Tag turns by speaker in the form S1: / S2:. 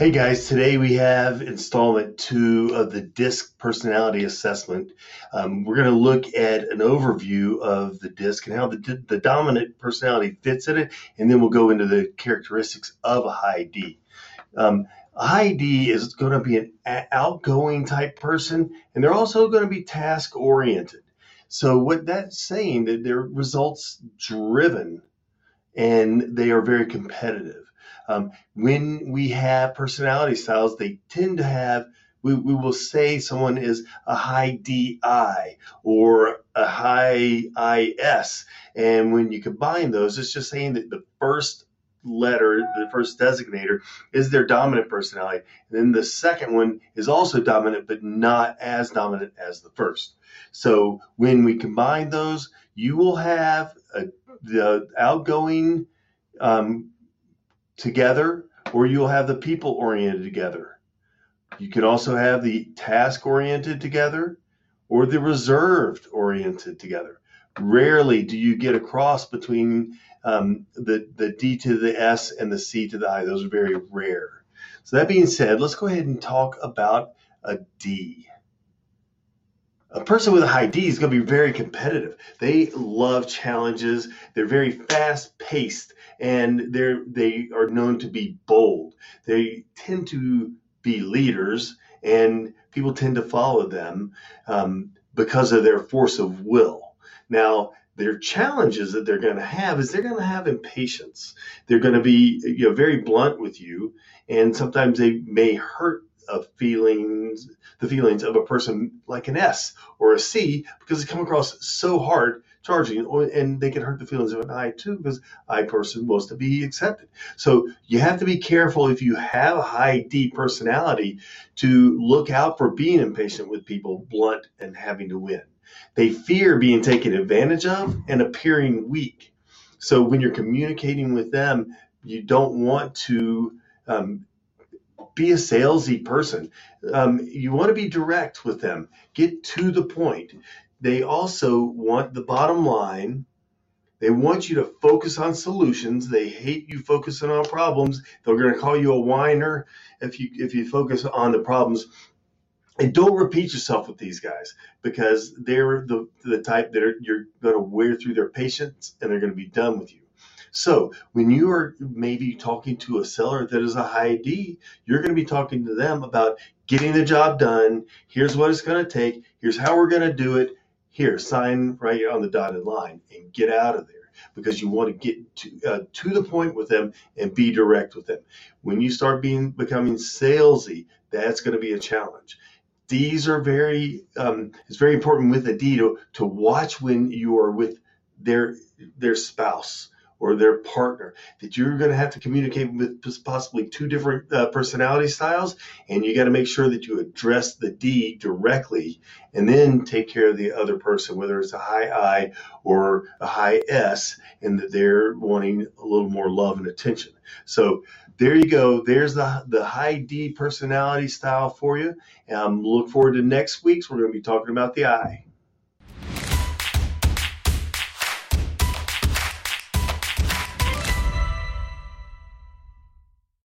S1: Hey guys, today we have installment two of the DISC personality assessment. Um, we're going to look at an overview of the DISC and how the, the dominant personality fits in it, and then we'll go into the characteristics of a high D. Um, a high D is going to be an outgoing type person, and they're also going to be task oriented. So what that's saying that they're results driven and they are very competitive. Um, when we have personality styles, they tend to have, we, we will say someone is a high DI or a high IS. And when you combine those, it's just saying that the first letter, the first designator, is their dominant personality. And then the second one is also dominant, but not as dominant as the first. So when we combine those, you will have a, the outgoing um, together, or you'll have the people oriented together. You can also have the task oriented together or the reserved oriented together. Rarely do you get a cross between um, the, the D to the S and the C to the I. Those are very rare. So, that being said, let's go ahead and talk about a D a person with a high D is going to be very competitive. They love challenges. They're very fast paced and they're they are known to be bold. They tend to be leaders and people tend to follow them um, because of their force of will. Now, their challenges that they're going to have is they're going to have impatience. They're going to be you know very blunt with you, and sometimes they may hurt of feelings, the feelings of a person like an S or a C because they come across so hard charging and they can hurt the feelings of an I too because I person wants to be accepted. So you have to be careful if you have a high D personality to look out for being impatient with people, blunt and having to win. They fear being taken advantage of and appearing weak. So when you're communicating with them, you don't want to um, be a salesy person. Um, you want to be direct with them. Get to the point. They also want the bottom line. They want you to focus on solutions. They hate you focusing on problems. They're going to call you a whiner if you if you focus on the problems. And don't repeat yourself with these guys because they're the the type that are, you're going to wear through their patience and they're going to be done with you. So when you are maybe talking to a seller that is a high D, you're going to be talking to them about getting the job done. Here's what it's going to take. Here's how we're going to do it. Here, sign right on the dotted line and get out of there because you want to get to, uh, to the point with them and be direct with them. When you start being becoming salesy, that's going to be a challenge. These are very um, it's very important with a D to, to watch when you are with their their spouse or their partner that you're going to have to communicate with possibly two different uh, personality styles and you got to make sure that you address the d directly and then take care of the other person whether it's a high i or a high s and that they're wanting a little more love and attention. So there you go. There's the, the high d personality style for you. And um, look forward to next week's. We're going to be talking about the i